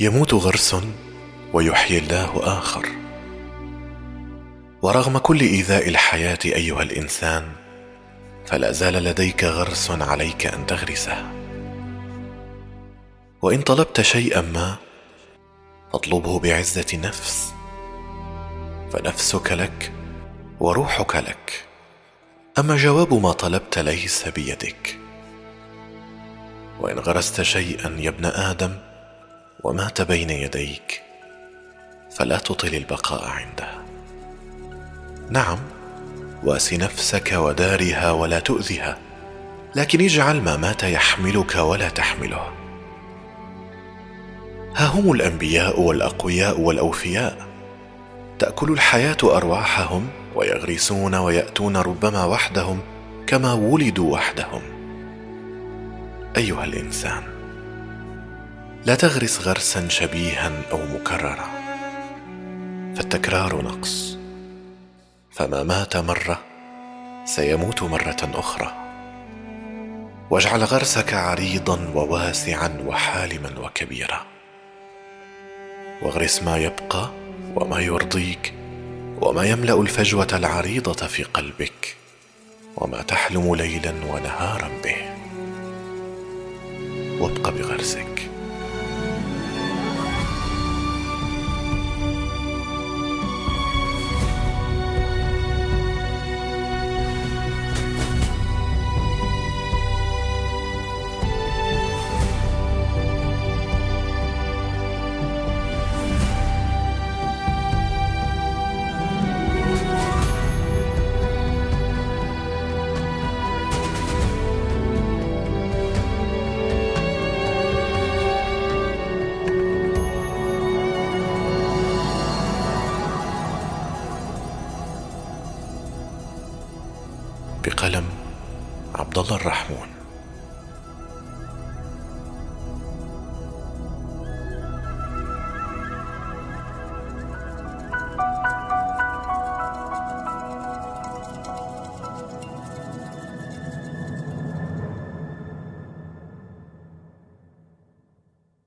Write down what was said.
يموت غرس ويحيي الله آخر. ورغم كل إيذاء الحياة أيها الإنسان فلا زال لديك غرس عليك أن تغرسه. وإن طلبت شيئا ما فاطلبه بعزة نفس. فنفسك لك وروحك لك. أما جواب ما طلبت ليس بيدك. وإن غرست شيئا يا ابن آدم ومات بين يديك فلا تطل البقاء عنده. نعم وأس نفسك ودارها ولا تؤذها لكن اجعل ما مات يحملك ولا تحمله. ها هم الأنبياء والأقوياء والأوفياء؟ تأكل الحياة أرواحهم ويغرسون ويأتون ربما وحدهم كما ولدوا وحدهم. أيها الإنسان. لا تغرس غرسا شبيها أو مكررا. فالتكرار نقص. فما مات مرة سيموت مرة أخرى. واجعل غرسك عريضا وواسعا وحالما وكبيرا. واغرس ما يبقى وما يرضيك وما يملأ الفجوة العريضة في قلبك وما تحلم ليلا ونهارا به. وابق بغرسك. بقلم عبد الله الرحمون.